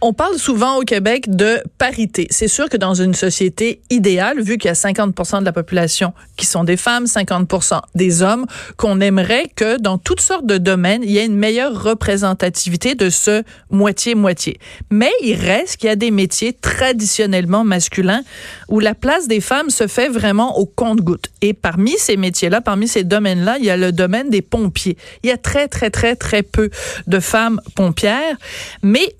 On parle souvent au Québec de parité. C'est sûr que dans une société idéale, vu qu'il y a 50% de la population qui sont des femmes, 50% des hommes, qu'on aimerait que dans toutes sortes de domaines, il y ait une meilleure représentativité de ce moitié-moitié. Mais il reste qu'il y a des métiers traditionnellement masculins où la place des femmes se fait vraiment au compte-goutte. Et parmi ces métiers-là, parmi ces domaines-là, il y a le domaine des pompiers. Il y a très, très, très, très peu de femmes pompières. Mais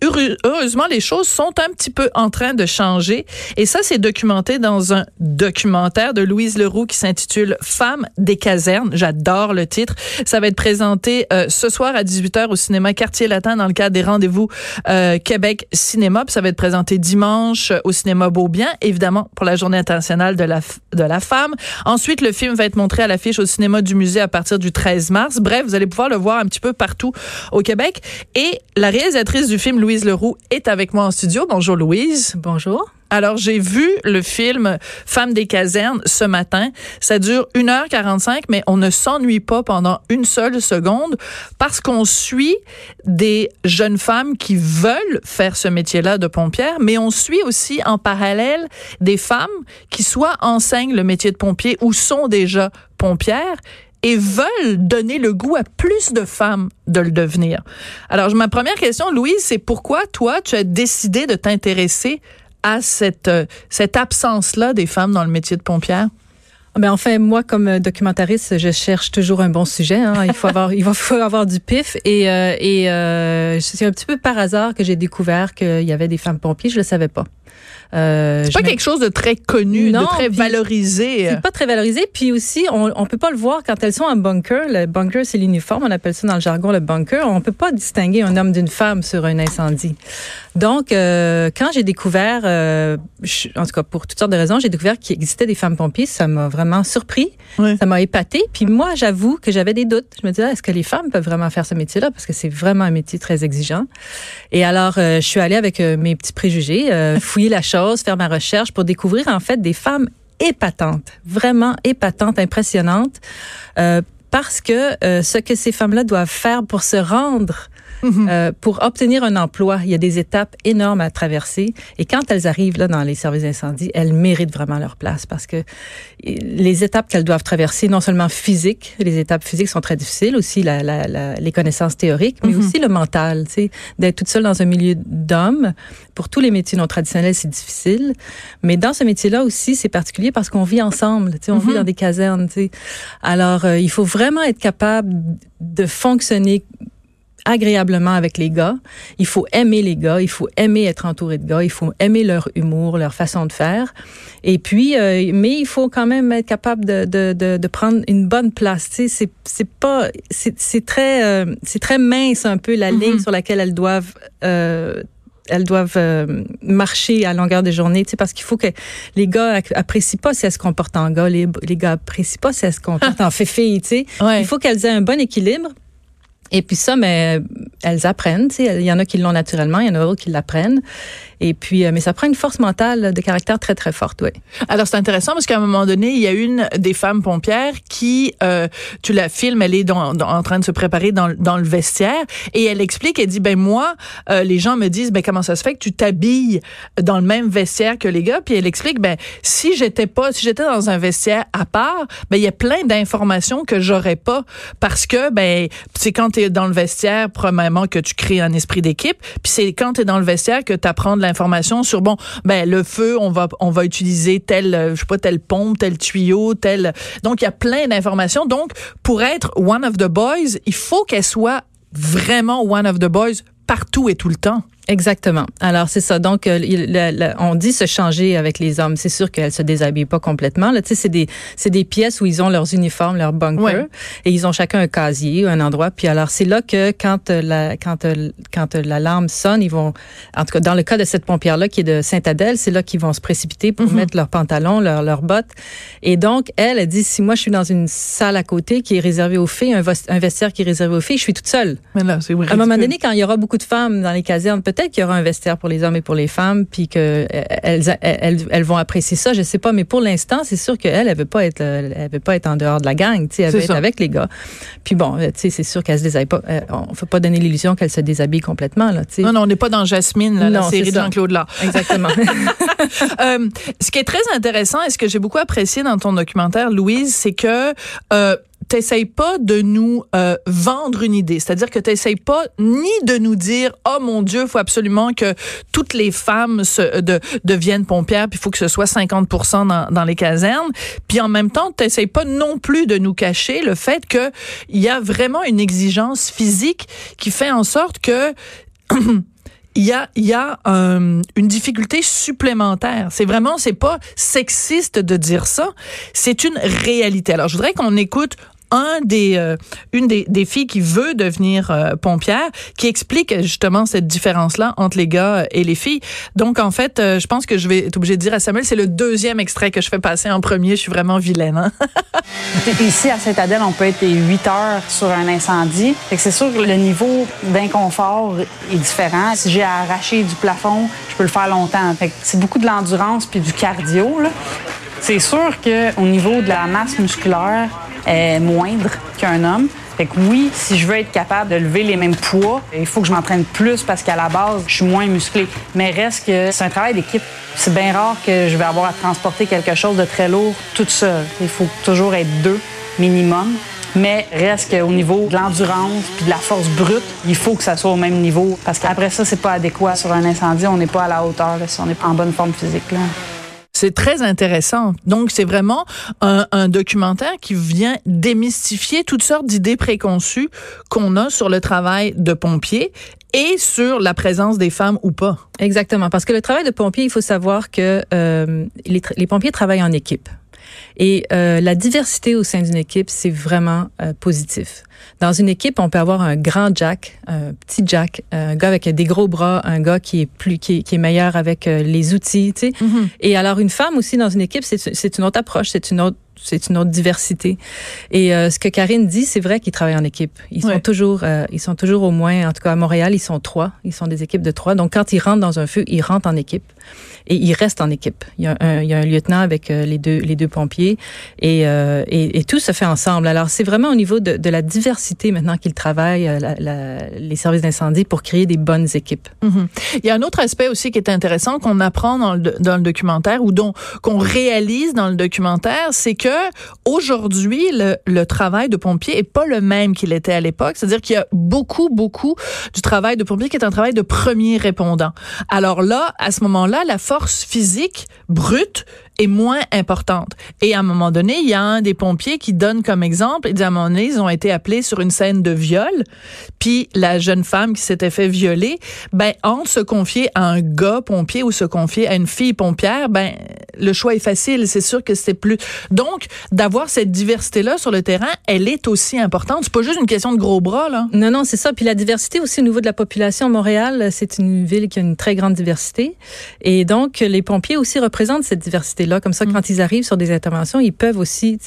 heureusement, les choses sont un petit peu en train de changer. Et ça, c'est documenté dans un documentaire de Louise Leroux qui s'intitule Femmes des casernes. J'adore le titre. Ça va être présenté euh, ce soir à 18h au cinéma Quartier Latin dans le cadre des rendez-vous euh, Québec Cinéma. Puis ça va être présenté dimanche au cinéma Beaubien, évidemment pour la Journée internationale de la, de la femme. Ensuite, le film va être montré à l'affiche au cinéma du musée à partir du 13 mars. Bref, vous allez pouvoir le voir un petit peu partout au Québec. Et la réalisatrice du film, Louise Leroux, est avec moi en studio. Bonjour Louise. Bonjour. Alors, j'ai vu le film Femmes des casernes ce matin. Ça dure 1h45, mais on ne s'ennuie pas pendant une seule seconde parce qu'on suit des jeunes femmes qui veulent faire ce métier-là de pompière, mais on suit aussi en parallèle des femmes qui soit enseignent le métier de pompier ou sont déjà pompières et veulent donner le goût à plus de femmes de le devenir. Alors, ma première question, Louise, c'est pourquoi toi, tu as décidé de t'intéresser à cette, euh, cette absence-là des femmes dans le métier de pompière? Ben enfin, moi, comme euh, documentariste, je cherche toujours un bon sujet. hein. Il faut avoir, il faut avoir du pif. Et, euh, et euh, c'est un petit peu par hasard que j'ai découvert qu'il y avait des femmes pompiers. Je le savais pas. Euh, C'est pas quelque chose de très connu, Non, de très puis valorisé. C'est pas très valorisé. Puis aussi, on, on peut pas le voir quand elles sont en bunker. Le bunker, c'est l'uniforme. On appelle ça dans le jargon le bunker. On peut pas distinguer un homme d'une femme sur un incendie. Donc, euh, quand j'ai découvert, euh, je- en tout cas pour toutes sortes de raisons, j'ai découvert qu'il existait des femmes pompiers. Ça m'a vraiment surpris. Ça m'a épaté. Puis moi, j'avoue que j'avais des doutes. Je me disais, est-ce que les femmes peuvent vraiment faire ce métier-là? Parce que c'est vraiment un métier très exigeant. Et alors, je suis allée avec mes petits préjugés, euh, la chose, faire ma recherche pour découvrir en fait des femmes épatantes, vraiment épatantes, impressionnantes, euh, parce que euh, ce que ces femmes-là doivent faire pour se rendre euh, pour obtenir un emploi, il y a des étapes énormes à traverser. Et quand elles arrivent là dans les services d'incendie, elles méritent vraiment leur place parce que les étapes qu'elles doivent traverser, non seulement physiques, les étapes physiques sont très difficiles, aussi la, la, la- les connaissances théoriques, mais aussi le mental. Tu sais, d'être toute seule dans un milieu d'hommes, pour tous les métiers non traditionnels, c'est difficile. Mais dans ce métier-là aussi, c'est particulier parce qu'on vit ensemble. Tu sais, on vit dans des casernes. Tu sais. Alors, euh, il faut vraiment être capable de fonctionner agréablement avec les gars. Il faut aimer les gars, il faut aimer être entouré de gars, il faut aimer leur humour, leur façon de faire. Et puis, euh, mais il faut quand même être capable de, de, de, de prendre une bonne place. Tu sais, c'est, c'est pas, c'est, très, euh, c'est très mince un peu la ligne sur laquelle elles doivent. Euh, elles doivent euh, marcher à longueur de journée, tu sais, parce qu'il faut que les gars apprécient pas si elles se comportent en gars, les, les gars apprécient pas si elles se comportent en fille, tu sais. Ouais. Il faut qu'elles aient un bon équilibre. Et puis ça, mais elles apprennent. Il y en a qui l'ont naturellement, il y en a d'autres qui l'apprennent. Et puis, euh, mais ça prend une force mentale de caractère très très forte, oui. Alors, c'est intéressant parce qu'à un moment donné, il y a une des femmes pompières qui, euh, tu la filmes, elle est en train de se préparer dans, dans le vestiaire et elle explique, elle dit, ben moi, euh, les gens me disent, ben comment ça se fait que tu t'habilles dans le même vestiaire que les gars? Puis elle explique, ben si j'étais pas, si j'étais dans un vestiaire à part, ben il y a plein d'informations que j'aurais pas parce que, ben c'est quand tu es dans le vestiaire, premièrement, que tu crées un esprit d'équipe, puis c'est quand tu dans le vestiaire que tu de l'information sur bon ben le feu on va on va utiliser tel euh, je sais pas telle pompe tel tuyau tel donc il y a plein d'informations. Donc pour être one of the boys il faut qu'elle soit vraiment one of the boys partout et tout le temps Exactement. Alors c'est ça. Donc euh, il- le- le- on dit se changer avec les hommes. C'est sûr qu'elles se déshabillent pas complètement. Là, tu sais, c'est des c'est des pièces où ils ont leurs uniformes, leurs bunkers, Ouais. et ils ont chacun un casier, un endroit. Puis alors c'est là que quand euh, la quand euh, quand l'alarme sonne, ils vont en tout cas dans le cas de cette pompière là qui est de Sainte-Adèle, c'est là qu'ils vont se précipiter pour mettre leurs pantalons, leurs leurs bottes. Et donc elle, elle dit si moi je suis dans une salle à côté qui est réservée aux filles, un, vest- un vestiaire qui est réservé aux filles, je suis toute seule. Mais là, c'est À un moment donné, quand il y aura beaucoup de femmes dans les casernes, peut-être qu'il y aura un vestiaire pour les hommes et pour les femmes, puis que euh, elles, elles, elles vont apprécier ça. Je sais pas, mais pour l'instant, c'est sûr qu'elle, elle veut pas être, euh, elle veut pas être en dehors de la gang. Tu sais, elle veut être avec les gars. Puis bon, euh, tu sais, c'est sûr qu'elle se déshabille pas. on faut pas donner l'illusion qu'elle se déshabille complètement là. Tu sais. Non, non, on n'est pas dans Jasmine, là, la Non, série c'est de. Jean-Claude Lard. Exactement. Euh, ce qui est très intéressant et ce que j'ai beaucoup apprécié dans ton documentaire, Louise, c'est que euh, t'essayes pas de nous euh, vendre une idée. C'est-à-dire que t'essayes pas ni de nous dire « Oh mon Dieu, faut absolument que toutes les femmes se, de, deviennent pompières, puis il faut que ce soit 50% dans, dans les casernes. » Puis en même temps, t'essayes pas non plus de nous cacher le fait que il y a vraiment une exigence physique qui fait en sorte que il y a, il y a euh, une difficulté supplémentaire. C'est vraiment, c'est pas sexiste de dire ça. C'est une réalité. Alors, je voudrais qu'on écoute des euh, une des, filles qui veut devenir euh, pompière qui explique justement cette différence là entre les gars et les filles. Donc en fait, euh, je pense que je vais être obligée de dire à Samuel, c'est le deuxième extrait que je fais passer en premier, je suis vraiment vilaine. Hein? Ici, à Sainte-Adèle, on peut être 8 heures sur un incendie. C'est sûr que le niveau d'inconfort est différent. Si j'ai à arracher du plafond, je peux le faire longtemps. C'est beaucoup de l'endurance puis du cardio. C'est sûr qu'au niveau de la masse musculaire, moindre qu'un homme. Fait que oui, si je veux être capable de lever les mêmes poids, il faut que je m'entraîne plus parce qu'à la base, je suis moins musclé. Mais reste que c'est un travail d'équipe. C'est bien rare que je vais avoir à transporter quelque chose de très lourd toute seule. Il faut toujours être deux minimum. Mais reste qu'au niveau de l'endurance puis de la force brute, il faut que ça soit au même niveau. Parce qu'après ça, c'est pas adéquat sur un incendie. On n'est pas à la hauteur si on est en bonne forme physique. Là. C'est très intéressant. Donc, c'est vraiment un, un documentaire qui vient démystifier toutes sortes d'idées préconçues qu'on a sur le travail de pompier et sur la présence des femmes ou pas. Exactement, parce que le travail de pompier, il faut savoir que euh, les, les pompiers travaillent en équipe. Et euh, la diversité au sein d'une équipe, c'est vraiment euh, positif. Dans une équipe, on peut avoir un grand Jack, un petit Jack, un gars avec des gros bras, un gars qui est plus qui est, qui est meilleur avec euh, les outils, tu sais. Et alors une femme aussi dans une équipe, c'est une autre approche, c'est une autre c'est une autre diversité. Et euh, ce que Karine dit, c'est vrai qu'ils travaillent en équipe. Ils sont Ouais. toujours, euh, ils sont toujours au moins, en tout cas à Montréal, ils sont trois. Ils sont des équipes de trois. Donc quand ils rentrent dans un feu, ils rentrent en équipe et ils restent en équipe. Il y a un, il y a un lieutenant avec euh, les deux les deux pompiers et, et, et tout se fait ensemble. Alors c'est vraiment au niveau de, de la diversité maintenant qu'ils travaillent euh, les services d'incendie pour créer des bonnes équipes. Mhm. Il y a un autre aspect aussi qui est intéressant qu'on apprend dans le, documentaire ou dont qu'on réalise dans le documentaire, c'est que aujourd'hui le, travail de pompier est pas le même qu'il était à l'époque. C'est-à-dire qu'il y a beaucoup beaucoup du travail de pompier qui est un travail de premier répondant. Alors là, à ce moment-là, la force physique brute est moins importante. Et à un moment donné, il y a un des pompiers qui donne comme exemple, dit à un moment donné, ils ont été appelés sur une scène de viol, puis la jeune femme qui s'était fait violer, ben entre se confier à un gars pompier ou se confier à une fille pompière, ben le choix est facile, c'est sûr que c'est plus. Donc d'avoir cette diversité là sur le terrain, elle est aussi importante. C'est pas juste une question de gros bras là. Non, non, c'est ça. Puis la diversité aussi au niveau de la population. Montréal, c'est une ville qui a une très grande diversité. Et donc, les pompiers aussi représentent cette diversité-là. Comme ça, quand ils arrivent sur des interventions, ils peuvent aussi,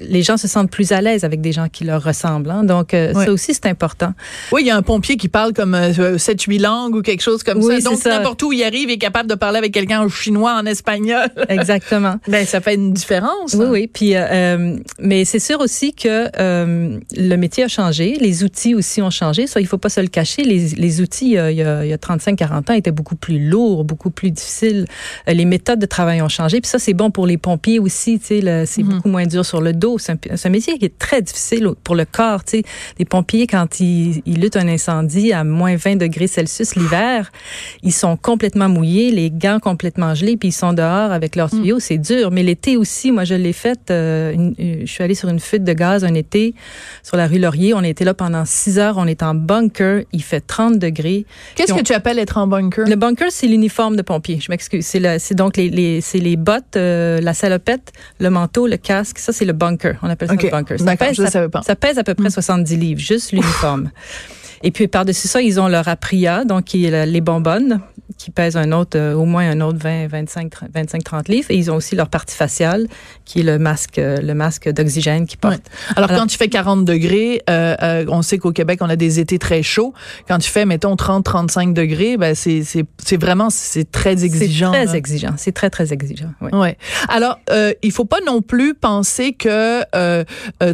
les gens se sentent plus à l'aise avec des gens qui leur ressemblent. Hein. Donc, euh, ça aussi, c'est important. Oui, il y a un pompier qui parle comme euh, 7-8 langues ou quelque chose comme Oui, ça. Donc n'importe où il arrive, il est capable de parler avec quelqu'un en chinois, en espagnol. Exactement. ben ça fait une différence. Oui, hein. oui. Puis, euh, euh, mais c'est sûr aussi que euh, le métier a changé, les outils aussi ont changé. Ça, il faut pas se le cacher. Les, les outils, euh, il y a, il y a 35-40 ans, étaient beaucoup plus lourds, beaucoup plus difficiles. Euh, les méthodes de travail ont changé. Puis ça, c'est bon pour les pompiers aussi. Tu sais, le- c'est beaucoup moins dur sur le dos. C'est un, c'est un métier qui est très difficile pour le corps. Tu sais, les pompiers, quand ils, ils luttent un incendie à moins 20 degrés Celsius l'hiver, ils sont complètement mouillés, les gants complètement gelés, puis ils sont dehors avec leur Hmm. tuyau, c'est dur. Mais l'été aussi, moi, je l'ai fait. euh, une- une- je suis allée sur une fuite de gaz un été sur la rue Laurier. On était là pendant six heures. On est en bunker. Il fait 30 degrés. Qu'est-ce on- que tu appelles être en bunker? Le bunker, c'est l'uniforme de pompier. Je m'excuse. C'est donc les, les, c'est les bottes, euh, la salopette, le manteau, le casque. Ça, c'est le bunker. On appelle ça le bunker. Ça pèse, je ne ça, savais pas. ça pèse à peu près 70 livres, juste l'uniforme. Et puis, par-dessus ça, ils ont leur apria, donc les bonbonnes, qui pèsent un autre, euh, au moins un autre 20, 25, 30 25, 30 livres. Et ils ont aussi leur partie faciale, qui est le masque, euh, le masque d'oxygène qu'ils portent. Alors, Alors- quand tu fais 40 degrés, euh, on sait qu'au Québec, on a des étés très chauds. Quand tu fais, mettons, 30, 35 degrés, ben, c'est, vraiment, c'est très exigeant. C'est là. très exigeant. C'est très, très exigeant. Oui. Ouais. Alors, il faut pas non plus penser que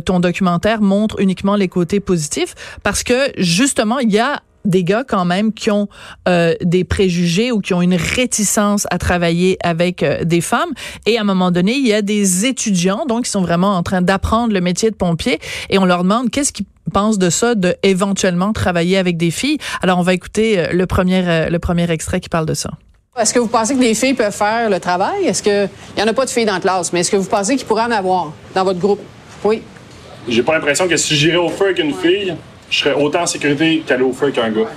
ton documentaire montre uniquement les côtés positifs, parce que justement, il y a des gars quand même qui ont euh, des préjugés ou qui ont une réticence à travailler avec euh, des femmes. Et à un moment donné, il y a des étudiants, donc, qui sont vraiment en train d'apprendre le métier de pompier, et on leur demande qu'est-ce qu'ils pensent de ça, de éventuellement travailler avec des filles. Alors, on va écouter euh, le premier, euh, le premier extrait qui parle de ça. Est-ce que vous pensez que les filles peuvent faire le travail? Est-ce que. Il n'y en a pas de filles dans la classe, mais est-ce que vous pensez qu'il pourrait en avoir dans votre groupe? Oui. J'ai pas l'impression que si j'irais au feu avec une fille, je serais autant en sécurité qu'aller au feu avec un gars.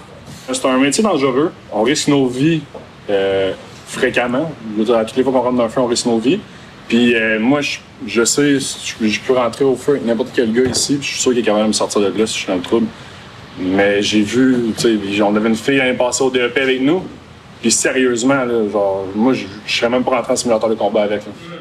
C'est un métier dangereux. On risque nos vies euh, fréquemment. À toutes les fois qu'on rentre dans un feu, on risque nos vies. Puis euh, moi, je, sais, je, je peux rentrer au feu avec n'importe quel gars ici, je suis sûr qu'il est capable de me sortir de là si je suis dans le trouble. Mais j'ai vu, tu sais, on avait une fille l'année passée au DEP avec nous. Puis sérieusement, là, genre, moi, je, je serais même pas rentré en simulateur de combat avec. là.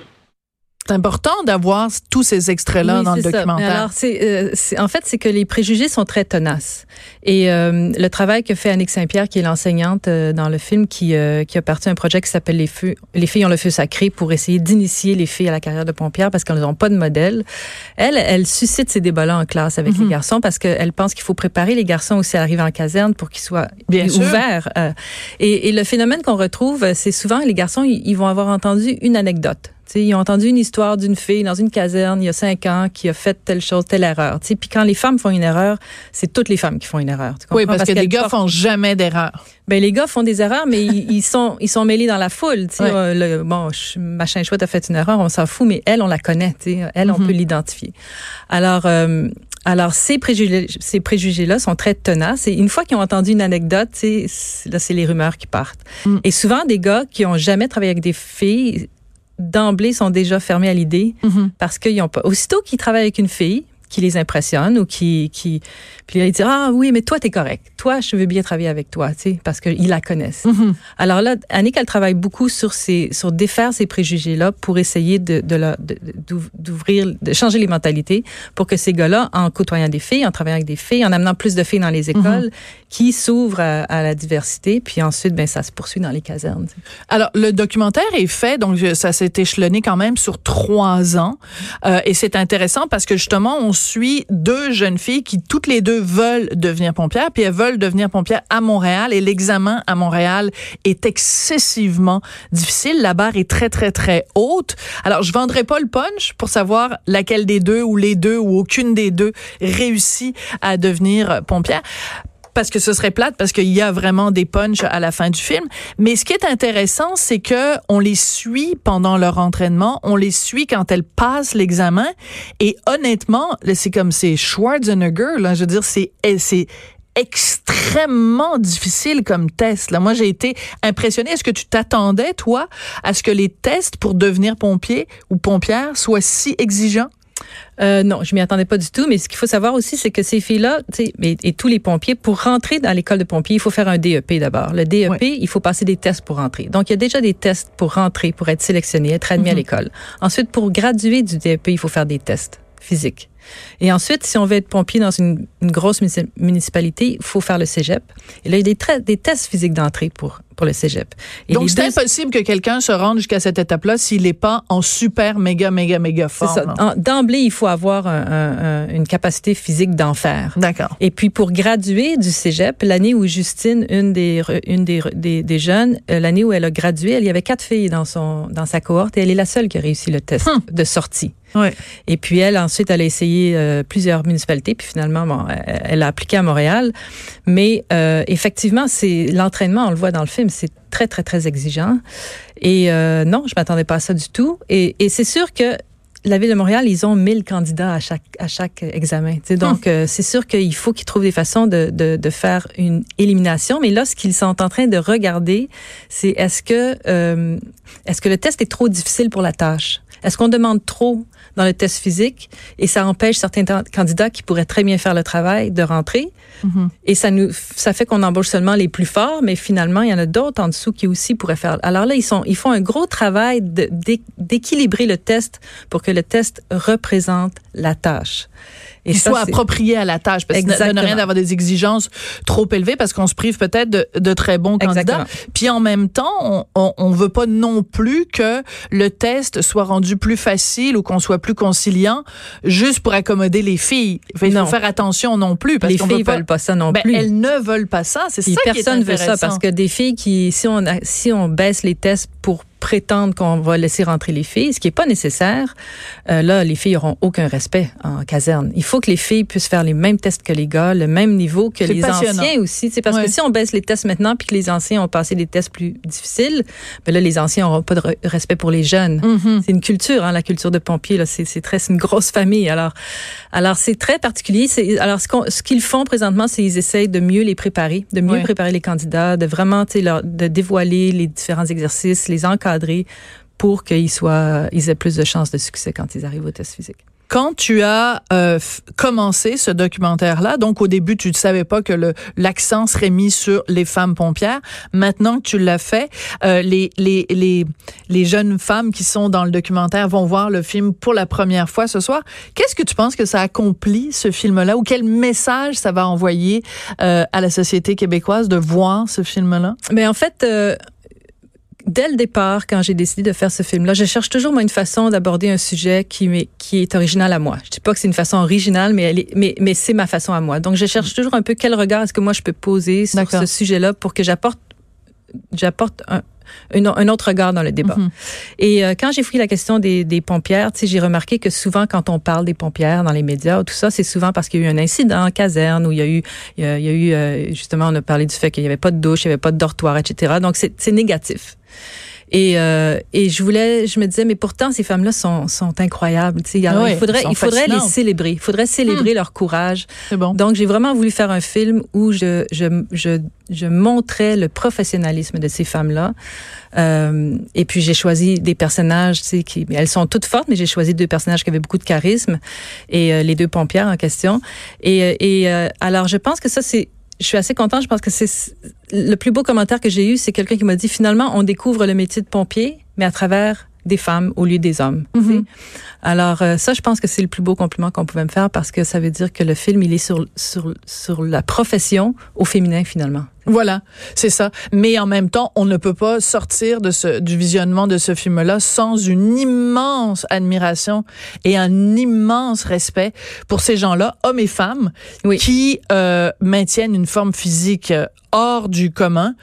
C'est important d'avoir tous ces extraits-là Oui, dans le ça. Mais documentaire. alors, c'est, euh, c'est- en fait, c'est que les préjugés sont très tenaces. Et euh, le travail que fait Annick Saint-Pierre, qui est l'enseignante euh, dans le film, qui, euh, qui a parti un projet qui s'appelle les, feux, les filles ont le feu sacré pour essayer d'initier les filles à la carrière de pompière parce qu'elles n'ont pas de modèle. Elle, elle suscite ces débats-là en classe avec Mhm. les garçons parce qu'elle pense qu'il faut préparer les garçons aussi à arriver en caserne pour qu'ils soient Bien ouverts. euh. et, et le phénomène qu'on retrouve, c'est souvent les garçons, ils vont avoir entendu une anecdote. Tu sais, ils ont entendu une histoire d'une fille dans une caserne il y a cinq ans qui a fait telle chose, telle erreur. Puis quand les femmes font une erreur, c'est toutes les femmes qui font une erreur. Tu Oui, parce, que les gars portent- font jamais d'erreur. ben les gars font des erreurs, mais ils, ils sont ils sont mêlés dans la foule. Ouais. Euh, le, bon, machin chouette a fait une erreur, on s'en fout, mais elle, on la connaît. Tu sais, elle, on Mhm. peut l'identifier. Alors. euh, alors, ces préjugés, ces préjugés-là sont très tenaces. Et une fois qu'ils ont entendu une anecdote, là, c'est les rumeurs qui partent. Mm. Et souvent, des gars qui ont jamais travaillé avec des filles, d'emblée, sont déjà fermés à l'idée Mhm. parce qu'ils ont pas. Aussitôt qu'ils travaillent avec une fille qui les impressionne ou qui qui puis là, ils disent ah oui mais toi t'es correct toi je veux bien travailler avec toi tu sais parce qu'ils la connaissent Mhm. alors là Annick elle travaille beaucoup sur ces sur défaire ces préjugés là pour essayer de d'ouvrir de changer les mentalités pour que ces gars-là en côtoyant des filles en travaillant avec des filles en amenant plus de filles dans les écoles qui s'ouvrent à, à la diversité puis ensuite ben ça se poursuit dans les casernes. Alors, le documentaire est fait, donc ça s'est échelonné quand même sur trois ans. Euh, et c'est intéressant parce que justement, on suit deux jeunes filles qui toutes les deux veulent devenir pompières, puis elles veulent devenir pompières à Montréal. Et l'examen à Montréal est excessivement difficile. La barre est très, très, très haute. Alors, je vendrai pas le punch pour savoir laquelle des deux ou les deux ou aucune des deux réussit à devenir pompière parce que ce serait plate parce qu'il y a vraiment des punchs à la fin du film. Mais ce qui est intéressant, c'est que on les suit pendant leur entraînement, on les suit quand elles passent l'examen. Et honnêtement, c'est comme c'est Schwarzenegger, là, je veux dire, c'est c'est extrêmement difficile comme test. Là, moi, j'ai été impressionnée. Est-ce que tu t'attendais, toi, à ce que les tests pour devenir pompier ou pompière soient si exigeants? Euh, non, je m'y attendais pas du tout. Mais ce qu'il faut savoir aussi, c'est que ces filles-là, et, et tous les pompiers, pour rentrer dans l'école de pompiers, il faut faire un DEP d'abord. Le DEP, il faut passer des tests pour rentrer. Donc, il y a déjà des tests pour rentrer, pour être sélectionné, être admis à l'école. Ensuite, pour graduer du DEP, il faut faire des tests physiques. Et ensuite, si on veut être pompier dans une, une grosse munici- municipalité, il faut faire le cégep. Et là, il y a des, tests physiques d'entrée pour, pour le cégep. Et Donc, c'est deux- impossible que quelqu'un se rende jusqu'à cette étape-là s'il n'est pas en super, méga, méga, méga C'est fort. ça. D'emblée, il faut avoir un- un- un- une capacité physique d'en faire. D'accord. Et puis pour graduer du cégep, l'année où Justine, une des re- une des, re- des, des jeunes, euh, l'année où elle a gradué, elle il y avait quatre filles dans son dans sa cohorte et elle est la seule qui a réussi le test Hum. de sortie. Et puis elle ensuite elle a essayé euh, plusieurs municipalités, puis finalement, bon, elle, a appliqué à Montréal. Mais euh, effectivement, c'est l'entraînement, on le voit dans le film, c'est très, très, très exigeant. Et euh, non, je m'attendais pas à ça du tout. Et, et c'est sûr que la ville de Montréal, ils ont 1000 candidats à chaque à chaque examen. Tu sais, donc, euh, c'est sûr qu'il faut qu'ils trouvent des façons de, de, de faire une élimination. Mais là, ce qu'ils sont en train de regarder, c'est est-ce que euh, est-ce que le test est trop difficile pour la tâche? Est-ce qu'on demande trop dans le test physique et ça empêche certains ta- candidats qui pourraient très bien faire le travail de rentrer. Et ça nous ça fait qu'on embauche seulement les plus forts mais finalement il y en a d'autres en dessous qui aussi pourraient faire. Alors là ils sont ils font un gros travail d'équilibrer le test pour que le test représente la tâche et soit approprié à la tâche. Parce que ça ne rien d'avoir des exigences trop élevées parce qu'on se prive peut-être de, de très bons candidats. Puis en même temps, on, on, on veut pas non plus que le test soit rendu plus facile ou qu'on soit plus conciliant juste pour accommoder les filles. Il faut faire attention non plus. Parce les filles veut pas- veulent pas ça non Ben, plus elles ne veulent pas ça. C'est ça Puis qui est personne veut ça parce que des filles qui, si on, si on baisse les tests pour prétendre qu'on va laisser rentrer les filles, ce qui est pas nécessaire, euh, là, les filles auront aucun respect en caserne. Il faut que les filles puissent faire les mêmes tests que les gars, le même niveau que les anciens aussi. C'est parce Ouais. que si on baisse les tests maintenant puis que les anciens ont passé des tests plus difficiles, ben là, les anciens n'auront pas de re- respect pour les jeunes. Mhm. C'est une culture, hein, la culture de pompier. Là, c'est très, une grosse famille. Alors, alors c'est très particulier. Alors, ce qu'ils font présentement, c'est qu'ils essayent de mieux les préparer, de mieux Ouais. préparer les candidats, de vraiment, leur, de dévoiler les différents exercices, les encadrer pour qu'ils soient, ils aient plus de chances de succès quand ils arrivent au test physique. Quand tu as euh, commencé ce documentaire-là, donc au début tu ne savais pas que l'accent serait mis sur les femmes pompières. Maintenant que tu l'as fait, euh, les, les les les jeunes femmes qui sont dans le documentaire vont voir le film pour la première fois ce soir. Qu'est-ce que tu penses que ça accomplit ce film-là ou quel message ça va envoyer euh, à la société québécoise de voir ce film-là? Mais en fait, dès le départ, quand j'ai décidé de faire ce film-là, je cherche toujours moi une façon d'aborder un sujet qui qui est original à moi. Je dis pas que c'est une façon originale, mais elle est, mais mais c'est ma façon à moi. Donc je cherche toujours un peu quel regard est-ce que moi je peux poser sur ce sujet-là pour que j'apporte j'apporte un une- un autre regard dans le débat. Mhm. Et euh, quand j'ai fouillé la question des, des pompières, tu sais, j'ai remarqué que souvent quand on parle des pompières dans les médias, ou tout ça, c'est souvent parce qu'il y a eu un incident en caserne, où il y a eu, il y a, il y a eu euh, justement, on a parlé du fait qu'il n'y avait pas de douche, il n'y avait pas de dortoir, etc. Donc c'est négatif. Et, euh, et je voulais, je me disais, mais pourtant ces femmes-là sont, sont incroyables. Alors, oui, il faudrait, il faudrait les célébrer. Il faudrait célébrer leur courage. C'est bon. Donc, j'ai vraiment voulu faire un film où je, je, je, je montrais le professionnalisme de ces femmes-là. Euh, et puis, j'ai choisi des personnages, tu sais, qui, elles sont toutes fortes, mais j'ai choisi deux personnages qui avaient beaucoup de charisme et euh, les deux pompières en question. Et, euh, et euh, alors, je pense que ça, c'est, je suis assez contente. Je pense que c'est le plus beau commentaire que j'ai eu, c'est quelqu'un qui m'a dit finalement, on découvre le métier de pompier, mais à travers des femmes au lieu des hommes. sais. Alors euh, ça, je pense que c'est le plus beau compliment qu'on pouvait me faire parce que ça veut dire que le film, il est sur sur sur la profession au féminin finalement. Voilà, c'est ça. Mais en même temps, on ne peut pas sortir de ce, du visionnement de ce film-là sans une immense admiration et un immense respect pour ces gens-là, hommes et femmes, Oui. qui euh, maintiennent une forme physique euh, hors du commun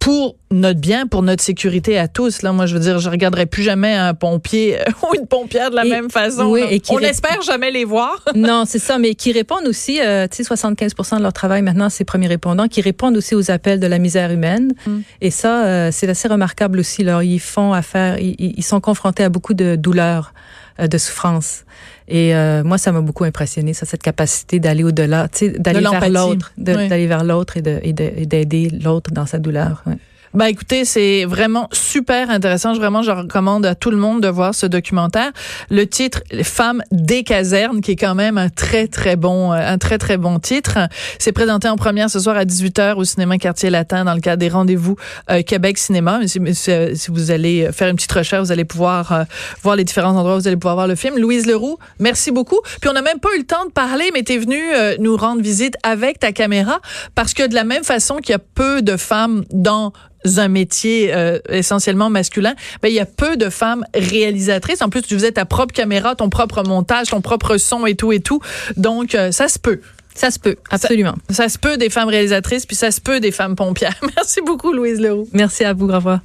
pour notre bien, pour notre sécurité à tous. Là, moi, je veux dire, je regarderai plus jamais un pompier ou une pompière de la Et- même façon. oui, et qui On ré- espère jamais les voir. non, c'est ça, mais qui répondent aussi, euh, tu sais, 75 de leur travail maintenant, ces premiers répondants, qui répondent aussi aux appels de la misère humaine. Et ça, euh, c'est assez remarquable aussi. Là, ils font affaire, ils, ils ils sont confrontés à beaucoup de douleurs, euh, de souffrances. Et euh, moi, ça m'a beaucoup impressionné, ça, cette capacité d'aller au-delà, tu sais, d'aller vers l'autre, Oui. d'aller vers l'autre et de- et de- et d'aider l'autre dans sa douleur. ouais. Ben écoutez, c'est vraiment super intéressant. Je- Vraiment, je recommande à tout le monde de voir ce documentaire. Le titre Les femmes des casernes, qui est quand même un très très bon, euh, un très très bon titre. C'est présenté en première ce soir à 18h au cinéma Quartier Latin dans le cadre des rendez-vous euh, Québec Cinéma. Si, euh, si vous allez faire une petite recherche, vous allez pouvoir voir les différents endroits où vous allez pouvoir voir le film. Louise Leroux, merci beaucoup. Puis on n'a même pas eu le temps de parler, mais tu es venue nous rendre visite avec ta caméra parce que de la même façon qu'il y a peu de femmes dans un métier euh, essentiellement masculin, ben il y a peu de femmes réalisatrices. En plus, tu faisais ta propre caméra, ton propre montage, ton propre son et tout et tout. Donc euh, ça se peut. Ça se peut, absolument. Ça se peut des femmes réalisatrices, puis ça se peut des femmes pompières. Merci beaucoup, Louise Leroux. Merci à vous. Au revoir.